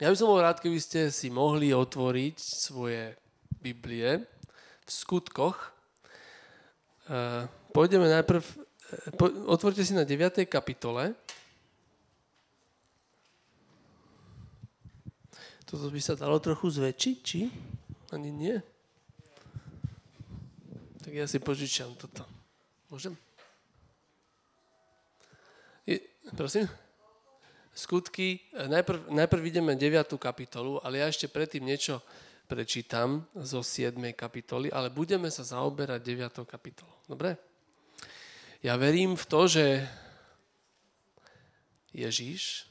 Ja by som bol rád, keby ste si mohli otvoriť svoje Biblie v skutkoch. E, pôjdeme najprv, e, otvorte si na 9. kapitole. Toto by sa dalo trochu zväčšiť, či? Ani nie? Tak ja si požičiam toto. Môžem? Je, prosím? Skutky, najprv, najprv ideme 9. kapitolu, ale ja ešte predtým niečo prečítam zo 7. kapitoly, ale budeme sa zaoberať 9. kapitolou. Dobre? Ja verím v to, že Ježíš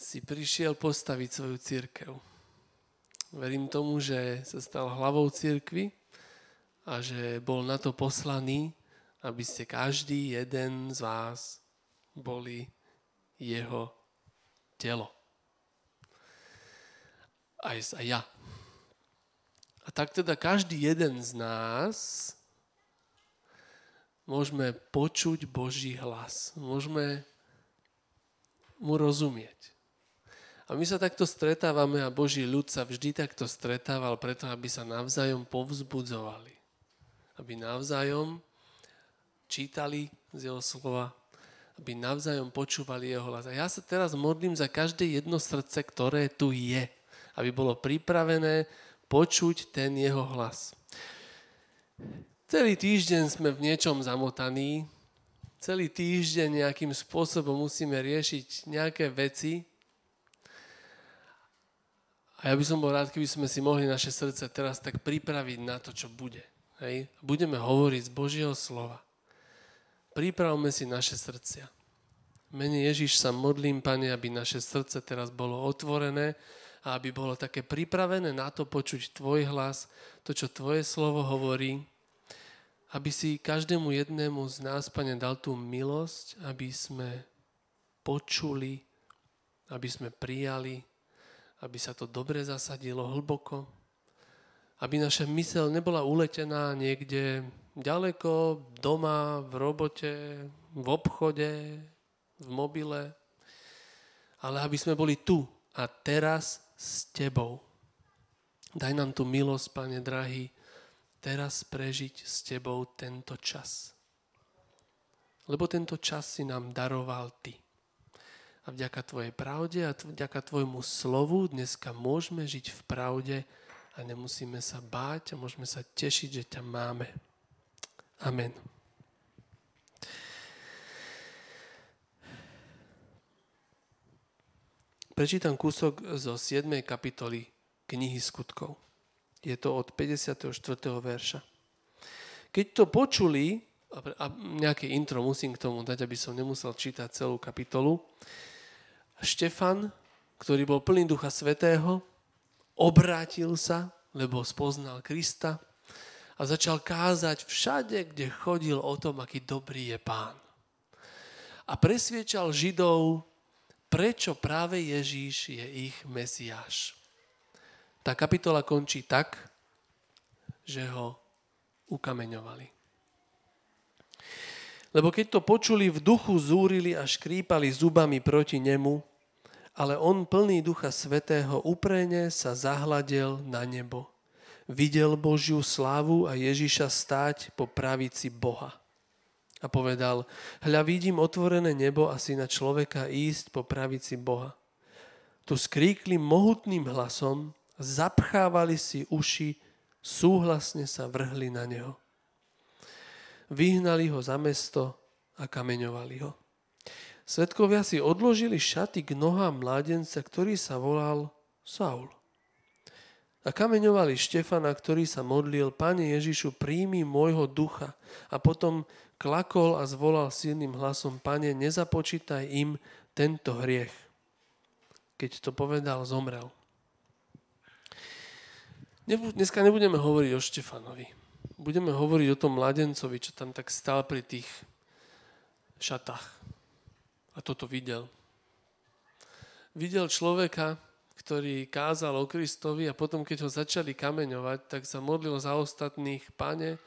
si prišiel postaviť svoju církev. Verím tomu, že sa stal hlavou církvy a že bol na to poslaný, aby ste každý jeden z vás boli jeho telo. Aj, aj ja. A tak teda každý jeden z nás môžeme počuť Boží hlas. Môžeme mu rozumieť. A my sa takto stretávame a Boží ľud sa vždy takto stretával preto, aby sa navzájom povzbudzovali. Aby navzájom čítali z jeho slova aby navzájom počúvali jeho hlas. A ja sa teraz modlím za každé jedno srdce, ktoré tu je, aby bolo pripravené počuť ten jeho hlas. Celý týždeň sme v niečom zamotaní, celý týždeň nejakým spôsobom musíme riešiť nejaké veci. A ja by som bol rád, keby sme si mohli naše srdce teraz tak pripraviť na to, čo bude. Hej? Budeme hovoriť z Božieho slova. Pripravme si naše srdcia. Mene Ježiš sa modlím, Pane, aby naše srdce teraz bolo otvorené a aby bolo také pripravené na to počuť Tvoj hlas, to, čo Tvoje slovo hovorí, aby si každému jednému z nás, Pane, dal tú milosť, aby sme počuli, aby sme prijali, aby sa to dobre zasadilo hlboko, aby naša mysel nebola uletená niekde ďaleko, doma, v robote, v obchode, v mobile, ale aby sme boli tu a teraz s Tebou. Daj nám tu milosť, Pane drahý, teraz prežiť s Tebou tento čas. Lebo tento čas si nám daroval Ty. A vďaka Tvojej pravde a vďaka Tvojmu slovu dneska môžeme žiť v pravde a nemusíme sa báť a môžeme sa tešiť, že ťa máme. Amen. Prečítam kúsok zo 7. kapitoly knihy skutkov. Je to od 54. verša. Keď to počuli, a nejaké intro musím k tomu dať, aby som nemusel čítať celú kapitolu, Štefan, ktorý bol plný Ducha Svetého, obrátil sa, lebo spoznal Krista a začal kázať všade, kde chodil o tom, aký dobrý je pán. A presviečal Židov, prečo práve Ježíš je ich Mesiáš. Tá kapitola končí tak, že ho ukameňovali. Lebo keď to počuli, v duchu zúrili a škrípali zubami proti nemu, ale on plný ducha svetého uprene sa zahladel na nebo videl Božiu slávu a Ježiša stáť po pravici Boha. A povedal, hľa vidím otvorené nebo a syna človeka ísť po pravici Boha. Tu skríkli mohutným hlasom, zapchávali si uši, súhlasne sa vrhli na neho. Vyhnali ho za mesto a kameňovali ho. Svetkovia si odložili šaty k nohám mládenca, ktorý sa volal Saul. A kameňovali Štefana, ktorý sa modlil, Pane Ježišu, príjmi môjho ducha. A potom klakol a zvolal silným hlasom, Pane, nezapočítaj im tento hriech. Keď to povedal, zomrel. Dneska nebudeme hovoriť o Štefanovi. Budeme hovoriť o tom mladencovi, čo tam tak stál pri tých šatách. A toto videl. Videl človeka, ktorý kázal o Kristovi a potom, keď ho začali kameňovať, tak sa modlil za ostatných, pane,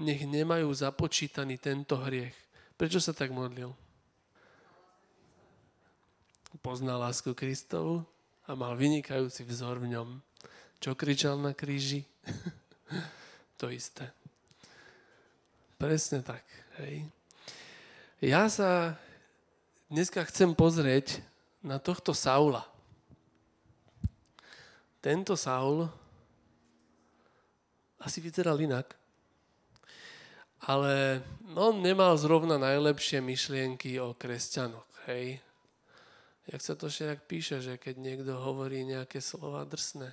nech nemajú započítaný tento hriech. Prečo sa tak modlil? poznal lásku Kristovu a mal vynikajúci vzor v ňom. Čo kričal na kríži? to isté. Presne tak. Hej. Ja sa dneska chcem pozrieť na tohto Saula. Tento Saul asi vyzeral inak, ale on nemal zrovna najlepšie myšlienky o kresťanoch, hej. Jak sa to však píše, že keď niekto hovorí nejaké slova drsné.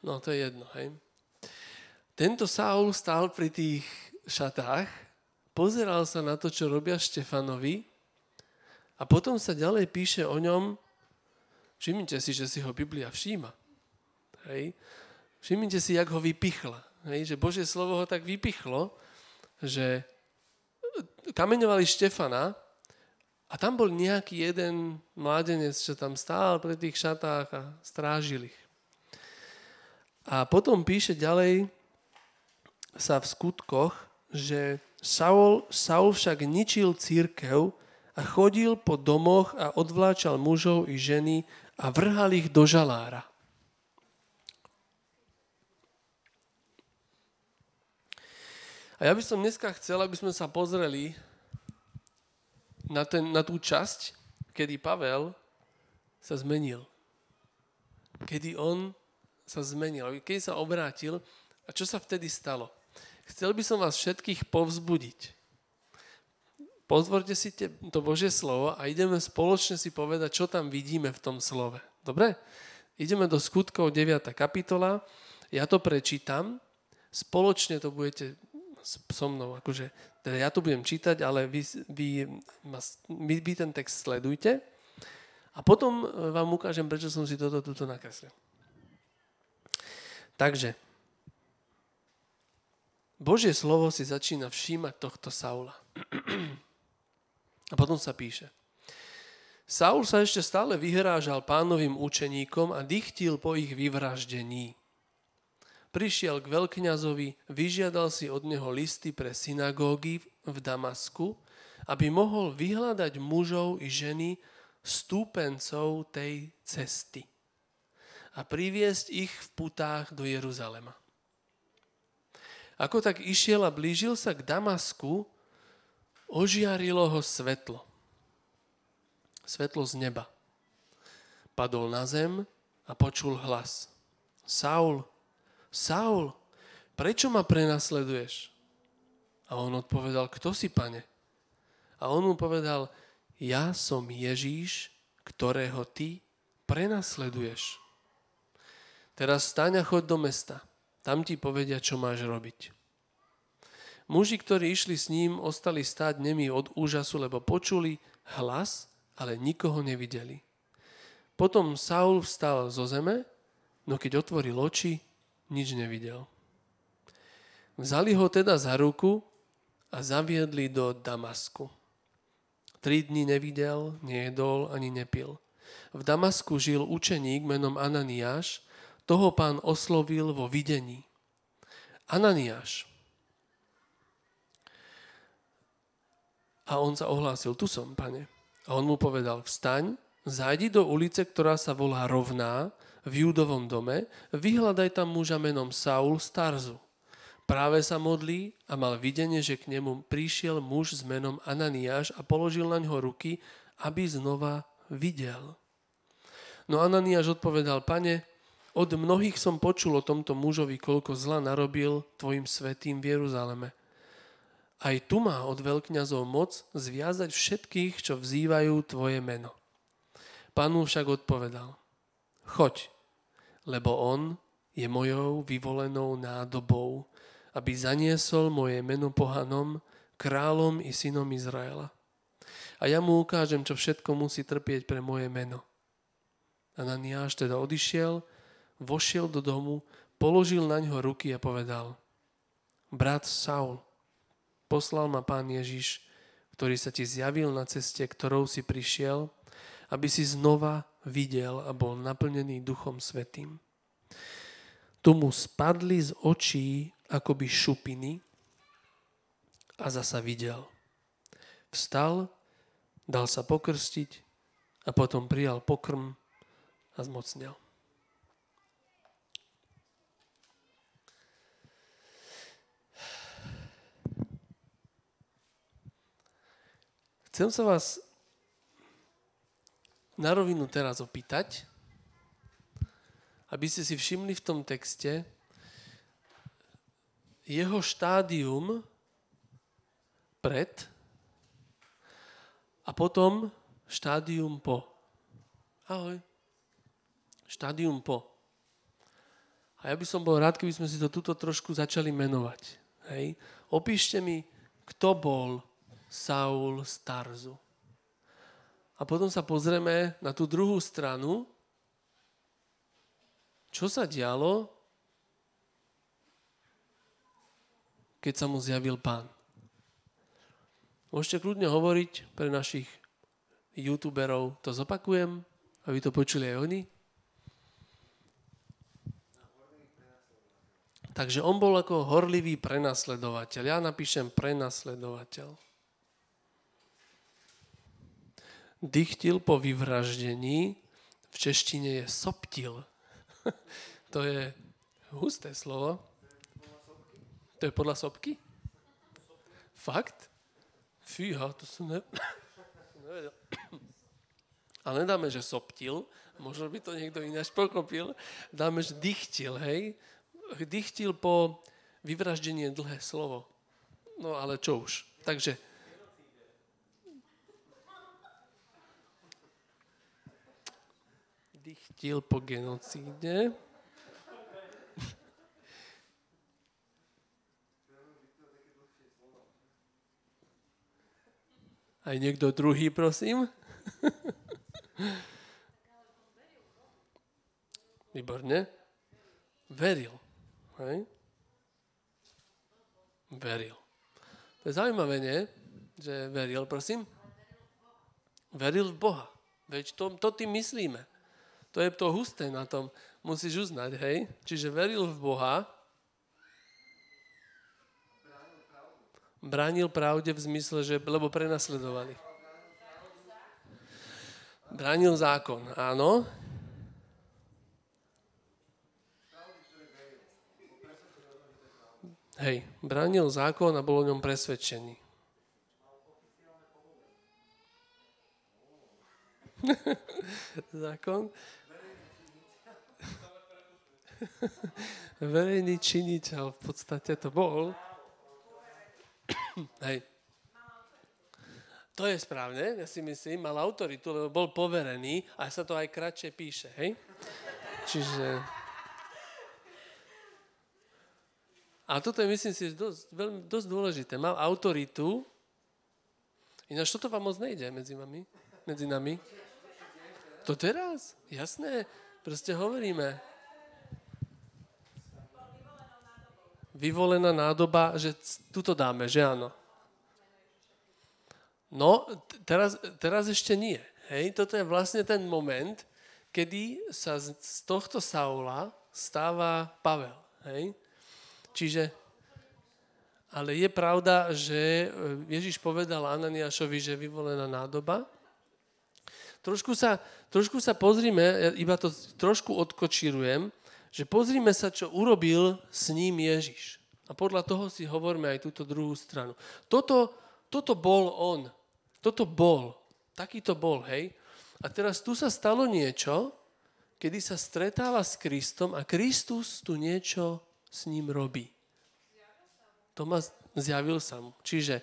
No to je jedno, hej. Tento Saul stál pri tých šatách, pozeral sa na to, čo robia Štefanovi a potom sa ďalej píše o ňom, všimnite si, že si ho Biblia všíma. Hej. Všimnite si, jak ho vypichla. Hej, že Božie slovo ho tak vypichlo, že kameňovali Štefana a tam bol nejaký jeden mládenec, čo tam stál pri tých šatách a strážil ich. A potom píše ďalej sa v skutkoch, že Saul, Saul však ničil církev a chodil po domoch a odvláčal mužov i ženy a vrhal ich do žalára. A ja by som dneska chcel, aby sme sa pozreli na, ten, na tú časť, kedy Pavel sa zmenil. Kedy on sa zmenil, kedy sa obrátil a čo sa vtedy stalo. Chcel by som vás všetkých povzbudiť. Pozvorte si to Božie slovo a ideme spoločne si povedať, čo tam vidíme v tom slove. Dobre? Ideme do skutkov 9. kapitola. Ja to prečítam. Spoločne to budete so mnou. Akože, teda ja to budem čítať, ale vy, vy, vy, vy ten text sledujte a potom e, vám ukážem, prečo som si toto tuto nakreslil. Takže, Božie slovo si začína všímať tohto Saula. A potom sa píše. Saul sa ešte stále vyhrážal pánovým učeníkom a dychtil po ich vyvraždení prišiel k veľkňazovi, vyžiadal si od neho listy pre synagógy v Damasku, aby mohol vyhľadať mužov i ženy stúpencov tej cesty a priviesť ich v putách do Jeruzalema. Ako tak išiel a blížil sa k Damasku, ožiarilo ho svetlo. Svetlo z neba. Padol na zem a počul hlas. Saul, Saul, prečo ma prenasleduješ? A on odpovedal, kto si, pane? A on mu povedal, ja som Ježíš, ktorého ty prenasleduješ. Teraz staň a choď do mesta. Tam ti povedia, čo máš robiť. Muži, ktorí išli s ním, ostali stáť nemi od úžasu, lebo počuli hlas, ale nikoho nevideli. Potom Saul vstal zo zeme, no keď otvoril oči, nič nevidel. Vzali ho teda za ruku a zaviedli do Damasku. Tri dni nevidel, nejedol ani nepil. V Damasku žil učeník menom Ananiáš, toho pán oslovil vo videní. Ananiáš. A on sa ohlásil, tu som, pane. A on mu povedal, vstaň, zajdi do ulice, ktorá sa volá Rovná v Júdovom dome, vyhľadaj tam muža menom Saul z Tarzu. Práve sa modlí a mal videnie, že k nemu prišiel muž s menom Ananiáš a položil na ňo ruky, aby znova videl. No Ananiáš odpovedal, pane, od mnohých som počul o tomto mužovi, koľko zla narobil tvojim svetým v Jeruzaleme. Aj tu má od veľkňazov moc zviazať všetkých, čo vzývajú tvoje meno. Pán mu však odpovedal, choď, lebo on je mojou vyvolenou nádobou, aby zaniesol moje meno pohanom, kráľom i synom Izraela. A ja mu ukážem, čo všetko musí trpieť pre moje meno. Ananiáš teda odišiel, vošiel do domu, položil na ňo ruky a povedal, brat Saul, poslal ma pán Ježiš, ktorý sa ti zjavil na ceste, ktorou si prišiel, aby si znova videl a bol naplnený Duchom Svetým. Mu spadli z očí akoby šupiny a zasa videl. Vstal, dal sa pokrstiť a potom prijal pokrm a zmocnil. Chcem sa vás na rovinu teraz opýtať, aby ste si všimli v tom texte jeho štádium pred a potom štádium po. Ahoj. Štádium po. A ja by som bol rád, keby sme si to tuto trošku začali menovať. Hej. Opíšte mi, kto bol Saul z Tarzu. A potom sa pozrieme na tú druhú stranu, čo sa dialo, keď sa mu zjavil pán. Môžete kľudne hovoriť pre našich youtuberov, to zopakujem, aby to počuli aj oni. Takže on bol ako horlivý prenasledovateľ. Ja napíšem prenasledovateľ. Dychtil po vyvraždení, v češtine je soptil. to je husté slovo. To je podľa sopky? Fakt? Fíha, to som ne... nevedel. A nedáme, že soptil, možno by to niekto ináč pokopil, dáme, že dychtil, hej? Dychtil po vyvraždení dlhé slovo. No ale čo už. Takže dychtil po genocíde. Aj niekto druhý, prosím. Výborne. Veril. Hej? Veril. To je zaujímavé, nie? Že veril, prosím. Veril v Boha. Veď to, to tým myslíme. To je to husté na tom. Musíš uznať, hej? Čiže veril v Boha, bránil pravde v zmysle, že lebo prenasledovali. Bránil zákon, áno. Hej, bránil zákon a bol o ňom presvedčený. zákon. verejný činiteľ v podstate to bol. Hej. To je správne, ja si myslím, mal autoritu, lebo bol poverený a sa to aj kratšie píše, hej? Čiže... A toto je, myslím si, dosť, veľmi, dosť dôležité. Mal autoritu, ináč toto vám moc nejde medzi vami, medzi nami. To teraz? Jasné, proste hovoríme. Vyvolená nádoba, že tuto dáme, že áno. No, teraz, teraz ešte nie. Hej, toto je vlastne ten moment, kedy sa z, z tohto Saula stáva Pavel. Hej? Čiže, ale je pravda, že Ježiš povedal Ananiášovi, že vyvolená nádoba. Trošku sa, trošku sa pozrime, iba to trošku odkočírujem, že pozrime sa, čo urobil s ním Ježiš. A podľa toho si hovoríme aj túto druhú stranu. Toto, toto bol on. Toto bol. Taký to bol, hej. A teraz tu sa stalo niečo, kedy sa stretáva s Kristom a Kristus tu niečo s ním robí. ma zjavil sa mu. Čiže,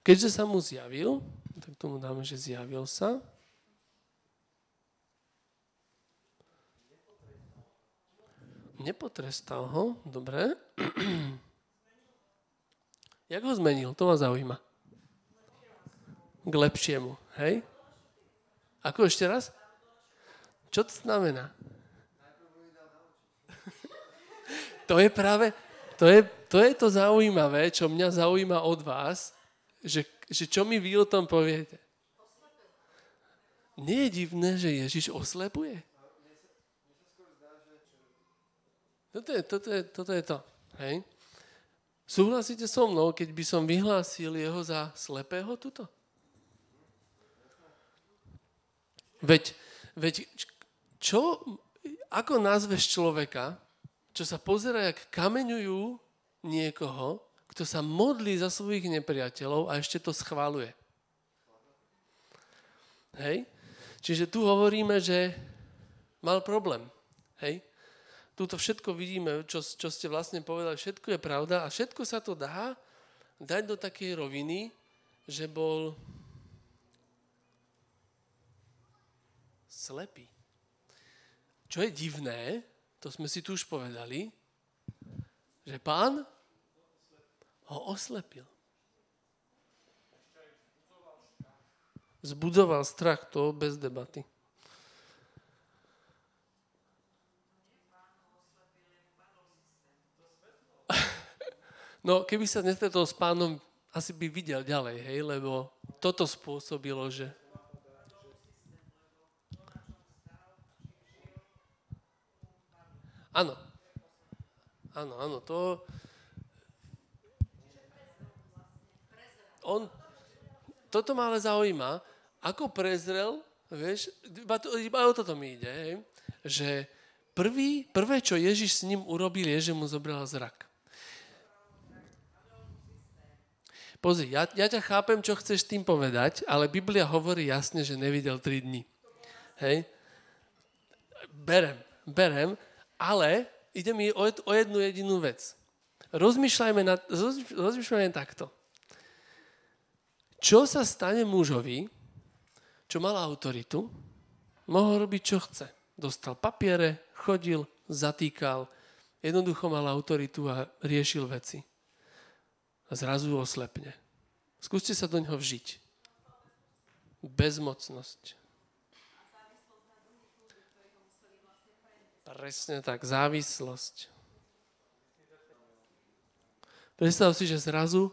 keďže sa mu zjavil, tak tomu dáme, že zjavil sa, Nepotrestal ho, dobre. Jak ho zmenil? To ma zaujíma. K lepšiemu, hej? Ako ešte raz? Čo to znamená? to je práve, to je, to je to zaujímavé, čo mňa zaujíma od vás, že, že čo mi vy o tom poviete. Nie je divné, že Ježiš oslepuje? Toto je, toto je, toto je to. Hej? Súhlasíte so mnou, keď by som vyhlásil jeho za slepého tuto? Veď, veď čo, ako nazveš človeka, čo sa pozera, jak kameňujú niekoho, kto sa modlí za svojich nepriateľov a ešte to schváluje. Hej? Čiže tu hovoríme, že mal problém. Hej? Tuto všetko vidíme, čo, čo ste vlastne povedali, všetko je pravda a všetko sa to dá dať do takej roviny, že bol slepý. Čo je divné, to sme si tu už povedali, že pán ho oslepil. Zbudzoval strach, to bez debaty. No, keby sa nestretol s pánom, asi by videl ďalej, hej, lebo toto spôsobilo, že... Áno. Áno, áno, to, on, toto ma ale zaujíma, ako prezrel, vieš, iba, to, iba o toto mi ide, hej, že prvý, prvé, čo Ježiš s ním urobil, je, že mu zobral zrak. Pozri, ja, ja ťa chápem, čo chceš tým povedať, ale Biblia hovorí jasne, že nevidel tri dni. Hej? Berem, berem, ale ide mi o, o jednu jedinú vec. Rozmýšľajme, nad, rozmýšľajme takto. Čo sa stane mužovi, čo mal autoritu, mohol robiť, čo chce. Dostal papiere, chodil, zatýkal, jednoducho mal autoritu a riešil veci. A zrazu oslepne. Skúste sa do ňoho vžiť. Bezmocnosť. Presne tak, závislosť. Predstav si, že zrazu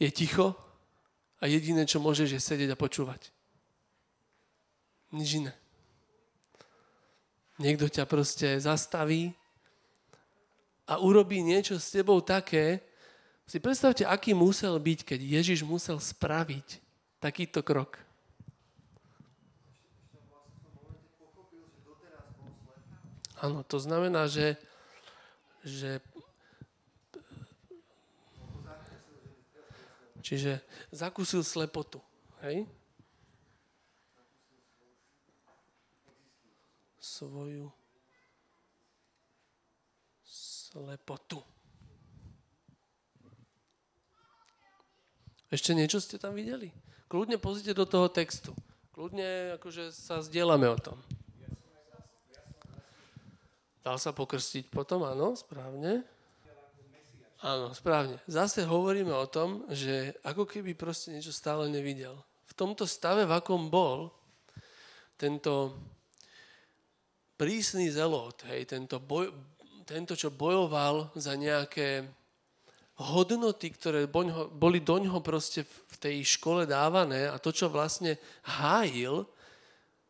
je ticho a jediné, čo môžeš, je sedieť a počúvať. Nič iné. Niekto ťa proste zastaví a urobí niečo s tebou také, si predstavte, aký musel byť, keď Ježiš musel spraviť takýto krok. Áno, to znamená, že, že Čiže zakúsil slepotu. Hej? Svoju slepotu. Ešte niečo ste tam videli? Kľudne pozrite do toho textu. Kľudne akože sa zdieľame o tom. Dal sa pokrstiť potom, áno, správne. Áno, správne. Zase hovoríme o tom, že ako keby proste niečo stále nevidel. V tomto stave, v akom bol, tento prísny zelot, hej, tento, boj, tento, čo bojoval za nejaké hodnoty, ktoré boli do ňoho proste v tej škole dávané a to, čo vlastne hájil,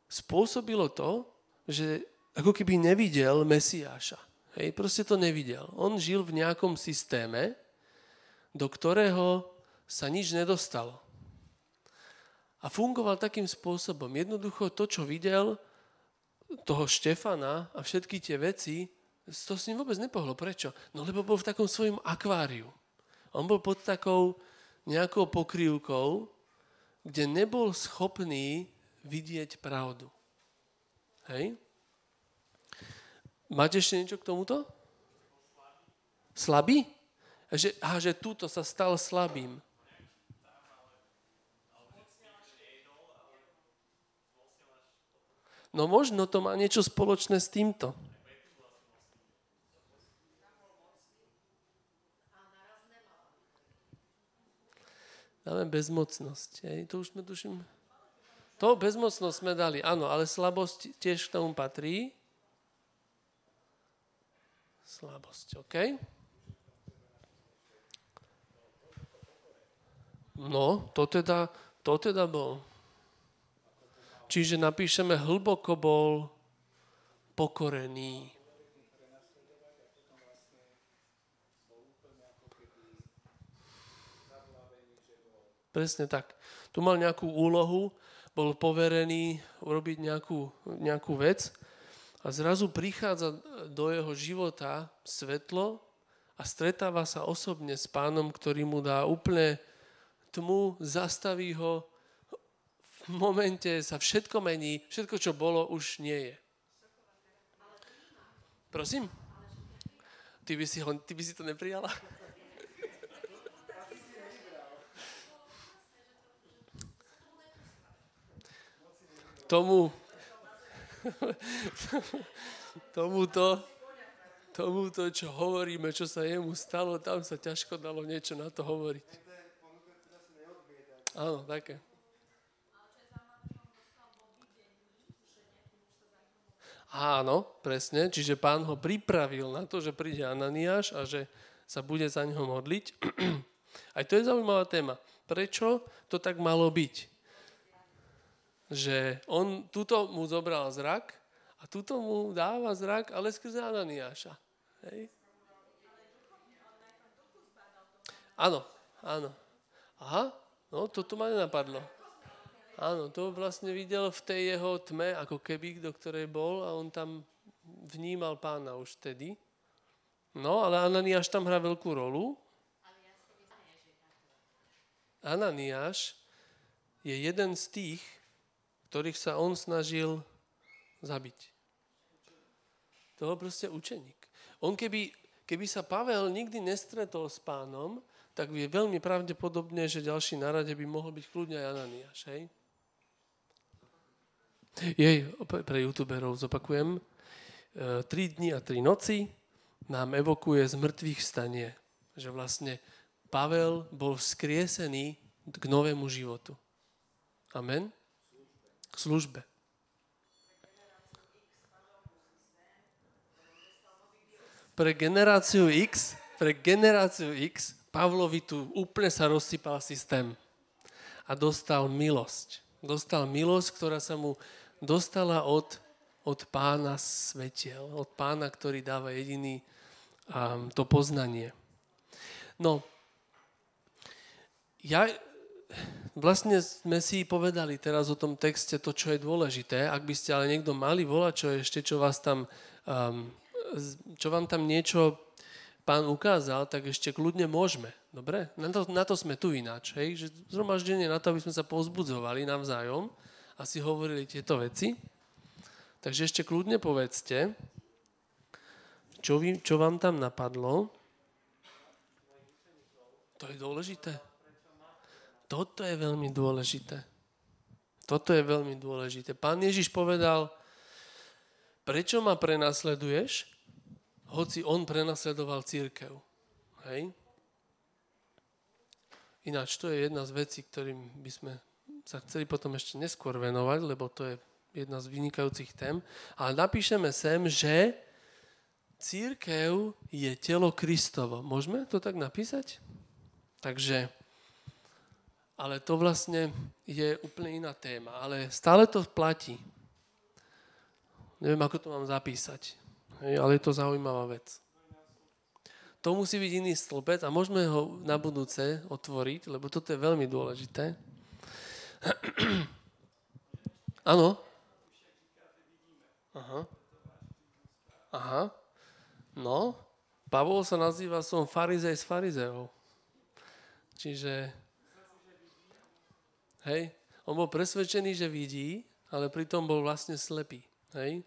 spôsobilo to, že ako keby nevidel Mesiáša. Hej, proste to nevidel. On žil v nejakom systéme, do ktorého sa nič nedostalo. A fungoval takým spôsobom. Jednoducho to, čo videl, toho Štefana a všetky tie veci, to s ním vôbec nepohlo. Prečo? No lebo bol v takom svojom akváriu. On bol pod takou nejakou pokrývkou, kde nebol schopný vidieť pravdu. Hej? Máte ešte niečo k tomuto? Slabý? Že, a že túto sa stal slabým. No možno to má niečo spoločné s týmto. Dáme bezmocnosť. Hej. To už sme tuším... To bezmocnosť sme dali, áno, ale slabosť tiež k tomu patrí. Slabosť, OK? No, to teda, to teda bol. Čiže napíšeme, hlboko bol pokorený. Presne tak. Tu mal nejakú úlohu, bol poverený urobiť nejakú, nejakú vec a zrazu prichádza do jeho života svetlo a stretáva sa osobne s pánom, ktorý mu dá úplne tmu, zastaví ho, v momente sa všetko mení, všetko, čo bolo, už nie je. Prosím? Ty by si, ho, ty by si to neprijala? Tomu, tomuto, tomuto, čo hovoríme, čo sa jemu stalo, tam sa ťažko dalo niečo na to hovoriť. Áno, také. Áno, presne. Čiže pán ho pripravil na to, že príde Ananiáš a že sa bude za ňoho modliť. Aj to je zaujímavá téma. Prečo to tak malo byť? Že on tuto mu zobral zrak a tuto mu dáva zrak, ale skrze Ananiáša. Hej? Áno, áno. Aha, no toto ma nenapadlo. Áno, to vlastne videl v tej jeho tme, ako keby, do ktorej bol a on tam vnímal pána už vtedy. No, ale Ananiáš tam hrá veľkú rolu. Ananiáš je jeden z tých, ktorých sa on snažil zabiť. To bol proste učeník. On keby, keby sa Pavel nikdy nestretol s pánom, tak je veľmi pravdepodobné, že ďalší na rade by mohol byť kľudne aj Ananiáš, hej? Jej, pre youtuberov zopakujem. E, tri dni a tri noci nám evokuje z mŕtvych stanie. Že vlastne Pavel bol vzkriesený k novému životu. Amen k službe. Pre generáciu X, pre generáciu X, Pavlovi tu úplne sa rozsypal systém a dostal milosť. Dostal milosť, ktorá sa mu dostala od, od pána svetiel, od pána, ktorý dáva jediný um, to poznanie. No, ja vlastne sme si povedali teraz o tom texte to, čo je dôležité. Ak by ste ale niekto mali volať, čo ešte, čo vás tam, um, čo vám tam niečo pán ukázal, tak ešte kľudne môžeme. Dobre? Na to, na to sme tu ináč. Hej? Že zhromaždenie na to, aby sme sa pozbudzovali navzájom a si hovorili tieto veci. Takže ešte kľudne povedzte, čo, vy, čo vám tam napadlo. To je dôležité. Toto je veľmi dôležité. Toto je veľmi dôležité. Pán Ježiš povedal, prečo ma prenasleduješ, hoci on prenasledoval církev. Hej? Ináč to je jedna z vecí, ktorým by sme sa chceli potom ešte neskôr venovať, lebo to je jedna z vynikajúcich tém. Ale napíšeme sem, že církev je telo Kristovo. Môžeme to tak napísať? Takže ale to vlastne je úplne iná téma. Ale stále to platí. Neviem, ako to mám zapísať, hej, ale je to zaujímavá vec. To musí byť iný stĺpec a môžeme ho na budúce otvoriť, lebo toto je veľmi dôležité. Áno. Aha. Aha. No, Pavol sa nazýva som farizej s farizeou. Čiže Hej? On bol presvedčený, že vidí, ale pritom bol vlastne slepý. Hej?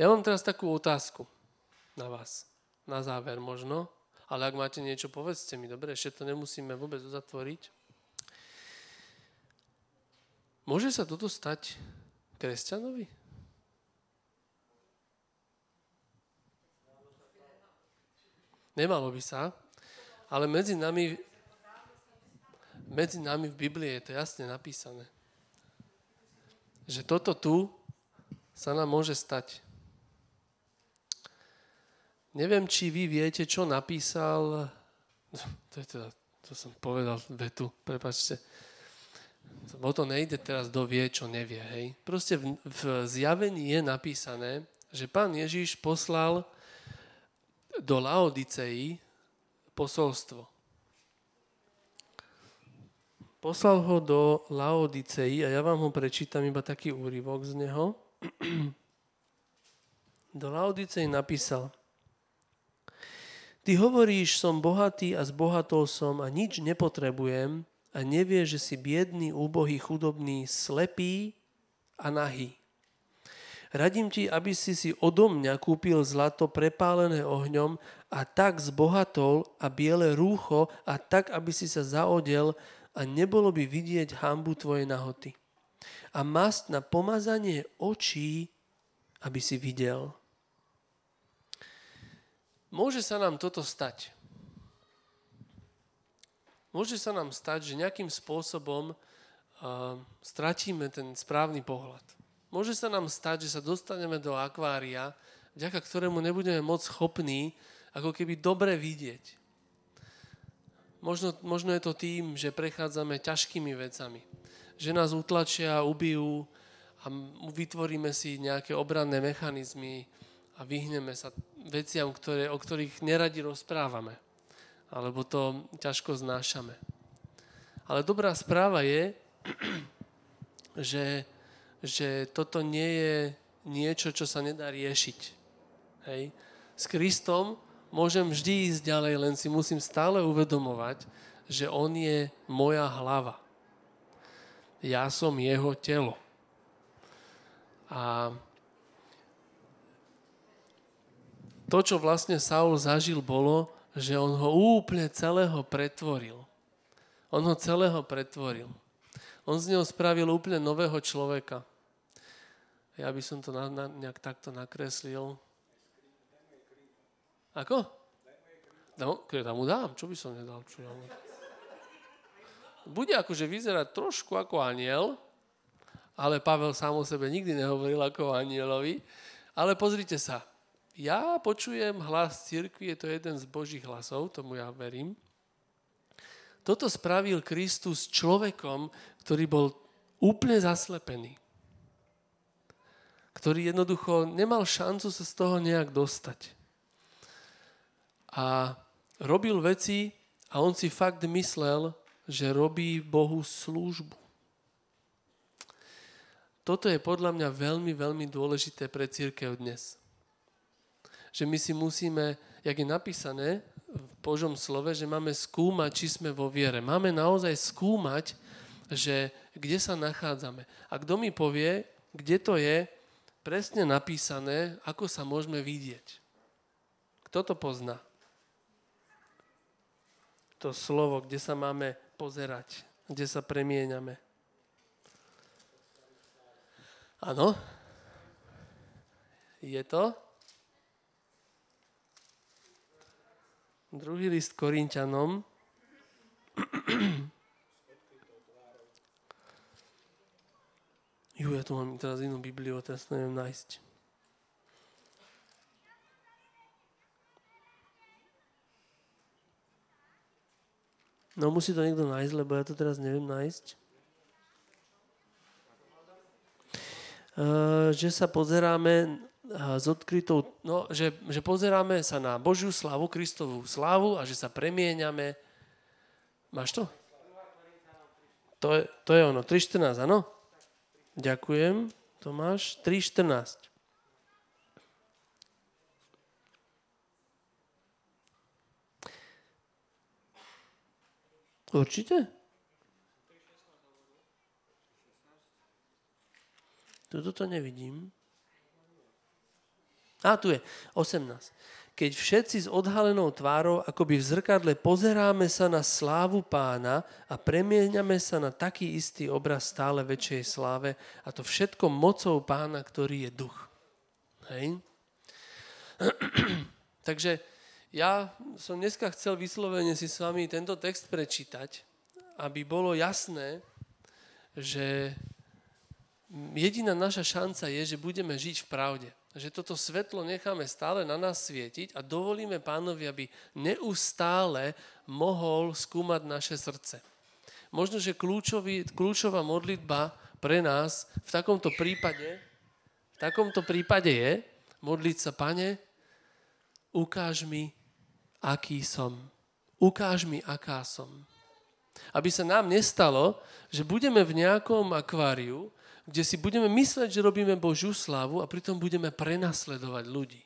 Ja mám teraz takú otázku na vás. Na záver možno. Ale ak máte niečo, povedzte mi. Dobre, ešte to nemusíme vôbec uzatvoriť. Môže sa toto stať kresťanovi? Nemalo by sa, ale medzi nami medzi nami v Biblii je to jasne napísané. Že toto tu sa nám môže stať. Neviem, či vy viete, čo napísal... To, je teda, to som povedal vetu, prepačte. O to nejde teraz, do vie, čo nevie. Hej. Proste v, v zjavení je napísané, že pán Ježiš poslal do Laodicei posolstvo. Poslal ho do Laodicei a ja vám ho prečítam iba taký úryvok z neho. Do Laodicei napísal Ty hovoríš, som bohatý a zbohatol som a nič nepotrebujem a nevieš, že si biedný, úbohý, chudobný, slepý a nahý. Radím ti, aby si si odo mňa kúpil zlato prepálené ohňom a tak zbohatol a biele rúcho a tak, aby si sa zaodel a nebolo by vidieť hambu tvojej nahoty. A mast na pomazanie očí, aby si videl. Môže sa nám toto stať. Môže sa nám stať, že nejakým spôsobom uh, stratíme ten správny pohľad Môže sa nám stať, že sa dostaneme do akvária, vďaka ktorému nebudeme moc schopní ako keby dobre vidieť. Možno, možno je to tým, že prechádzame ťažkými vecami. Že nás utlačia, ubijú a vytvoríme si nejaké obranné mechanizmy a vyhneme sa veciam, ktoré, o ktorých neradi rozprávame. Alebo to ťažko znášame. Ale dobrá správa je, že že toto nie je niečo, čo sa nedá riešiť. Hej. S Kristom môžem vždy ísť ďalej, len si musím stále uvedomovať, že On je moja hlava. Ja som Jeho telo. A to, čo vlastne Saul zažil, bolo, že on ho úplne celého pretvoril. On ho celého pretvoril. On z neho spravil úplne nového človeka. Ja by som to na, na, nejak takto nakreslil. Ako? No, keď mu dám, čo by som nedal? Čo ja mu... Bude akože vyzerať trošku ako aniel, ale Pavel sám o sebe nikdy nehovoril ako anielovi. Ale pozrite sa, ja počujem hlas cirkvi, je to jeden z božích hlasov, tomu ja verím. Toto spravil Kristus človekom, ktorý bol úplne zaslepený ktorý jednoducho nemal šancu sa z toho nejak dostať. A robil veci a on si fakt myslel, že robí Bohu službu. Toto je podľa mňa veľmi, veľmi dôležité pre církev dnes. Že my si musíme, jak je napísané v Božom slove, že máme skúmať, či sme vo viere. Máme naozaj skúmať, že kde sa nachádzame. A kto mi povie, kde to je, presne napísané, ako sa môžeme vidieť. Kto to pozná? To slovo, kde sa máme pozerať, kde sa premieňame. Áno? Je to? Druhý list Korintianom. Ju, ja tu mám teraz inú Bibliu, teraz neviem nájsť. No musí to niekto nájsť, lebo ja to teraz neviem nájsť. Uh, že sa pozeráme uh, s odkrytou, no, že, že pozeráme sa na Božiu slávu, Kristovú slávu a že sa premieňame. Máš to? To je, to je ono, 3.14, áno? Ďakujem, Tomáš. 3.14. Určite? Toto to nevidím. A, tu je, 18 keď všetci s odhalenou tvárou, akoby v zrkadle, pozeráme sa na slávu pána a premieňame sa na taký istý obraz stále väčšej sláve a to všetko mocou pána, ktorý je duch. Hej? Takže ja som dneska chcel vyslovene si s vami tento text prečítať, aby bolo jasné, že jediná naša šanca je, že budeme žiť v pravde že toto svetlo necháme stále na nás svietiť a dovolíme pánovi, aby neustále mohol skúmať naše srdce. Možno, že kľúčový, kľúčová modlitba pre nás v takomto prípade, v takomto prípade je modliť sa, pane, ukáž mi, aký som. Ukáž mi, aká som. Aby sa nám nestalo, že budeme v nejakom akváriu, kde si budeme mysleť, že robíme Božiu slávu a pritom budeme prenasledovať ľudí.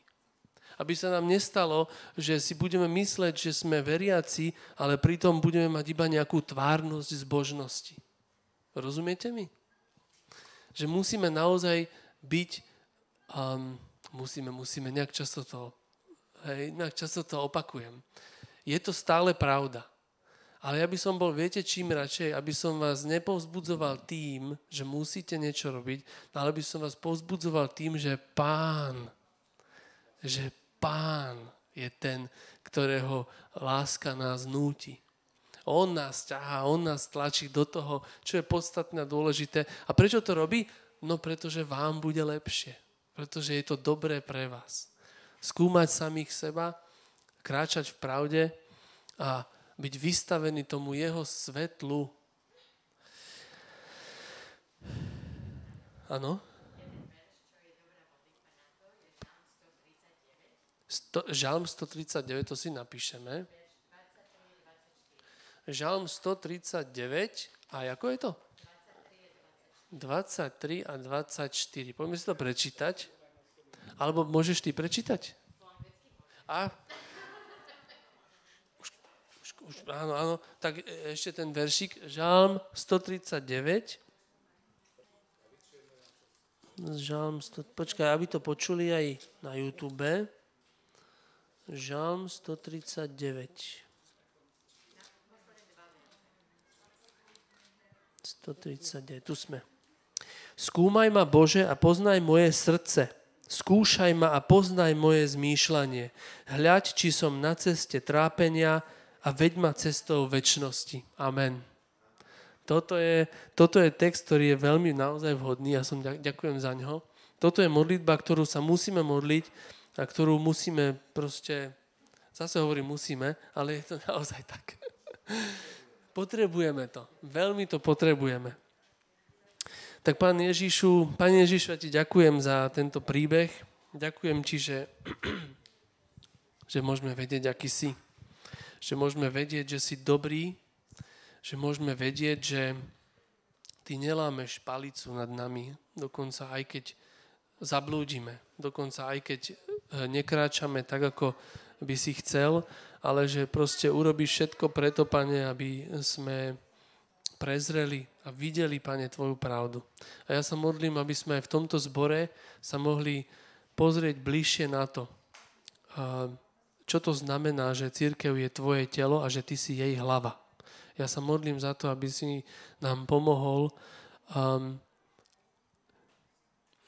Aby sa nám nestalo, že si budeme mysleť, že sme veriaci, ale pritom budeme mať iba nejakú tvárnosť zbožnosti. Rozumiete mi? Že musíme naozaj byť, um, musíme, musíme, nejak často to, hej, nejak často to opakujem. Je to stále pravda. Ale ja by som bol, viete čím radšej, aby som vás nepovzbudzoval tým, že musíte niečo robiť, ale by som vás povzbudzoval tým, že pán, že pán je ten, ktorého láska nás núti. On nás ťahá, on nás tlačí do toho, čo je podstatné a dôležité. A prečo to robí? No pretože vám bude lepšie. Pretože je to dobré pre vás. Skúmať samých seba, kráčať v pravde a byť vystavený tomu jeho svetlu. Áno? Žalm 139, to si napíšeme. Žalm 139, a ako je to? 23 a 24. Poďme si to prečítať. Alebo môžeš ty prečítať? A už, áno, áno, tak e, ešte ten veršik, Žálm 139. Žálm 100, počkaj, aby to počuli aj na YouTube. Žálm 139. 139, tu sme. Skúmaj ma, Bože, a poznaj moje srdce. Skúšaj ma a poznaj moje zmýšľanie. Hľaď, či som na ceste trápenia a veď ma cestou väčšnosti. Amen. Toto je, toto je text, ktorý je veľmi naozaj vhodný. Ja som ďakujem za ňo. Toto je modlitba, ktorú sa musíme modliť a ktorú musíme proste, zase hovorím musíme, ale je to naozaj tak. potrebujeme to. Veľmi to potrebujeme. Tak Pán Ježišu, Pán Ježišu, ja ti ďakujem za tento príbeh. Ďakujem ti, že, že môžeme vedieť, aký si. Že môžeme vedieť, že si dobrý, že môžeme vedieť, že ty nelámeš palicu nad nami, dokonca aj keď zablúdime, dokonca aj keď eh, nekráčame tak, ako by si chcel, ale že proste urobíš všetko preto, Pane, aby sme prezreli a videli, Pane, Tvoju pravdu. A ja sa modlím, aby sme aj v tomto zbore sa mohli pozrieť bližšie na to, čo to znamená, že církev je tvoje telo a že ty si jej hlava. Ja sa modlím za to, aby si nám pomohol um,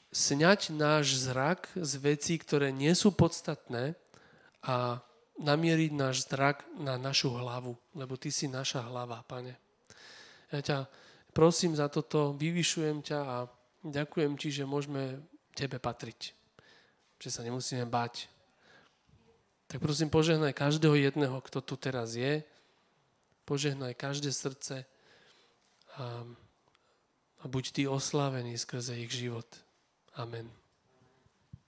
sňať náš zrak z vecí, ktoré nie sú podstatné a namieriť náš zrak na našu hlavu, lebo ty si naša hlava, pane. Ja ťa prosím za toto, vyvyšujem ťa a ďakujem ti, že môžeme tebe patriť. Že sa nemusíme báť tak prosím, požehnaj každého jedného, kto tu teraz je. Požehnaj každé srdce a, a buď ty oslávený skrze ich život. Amen.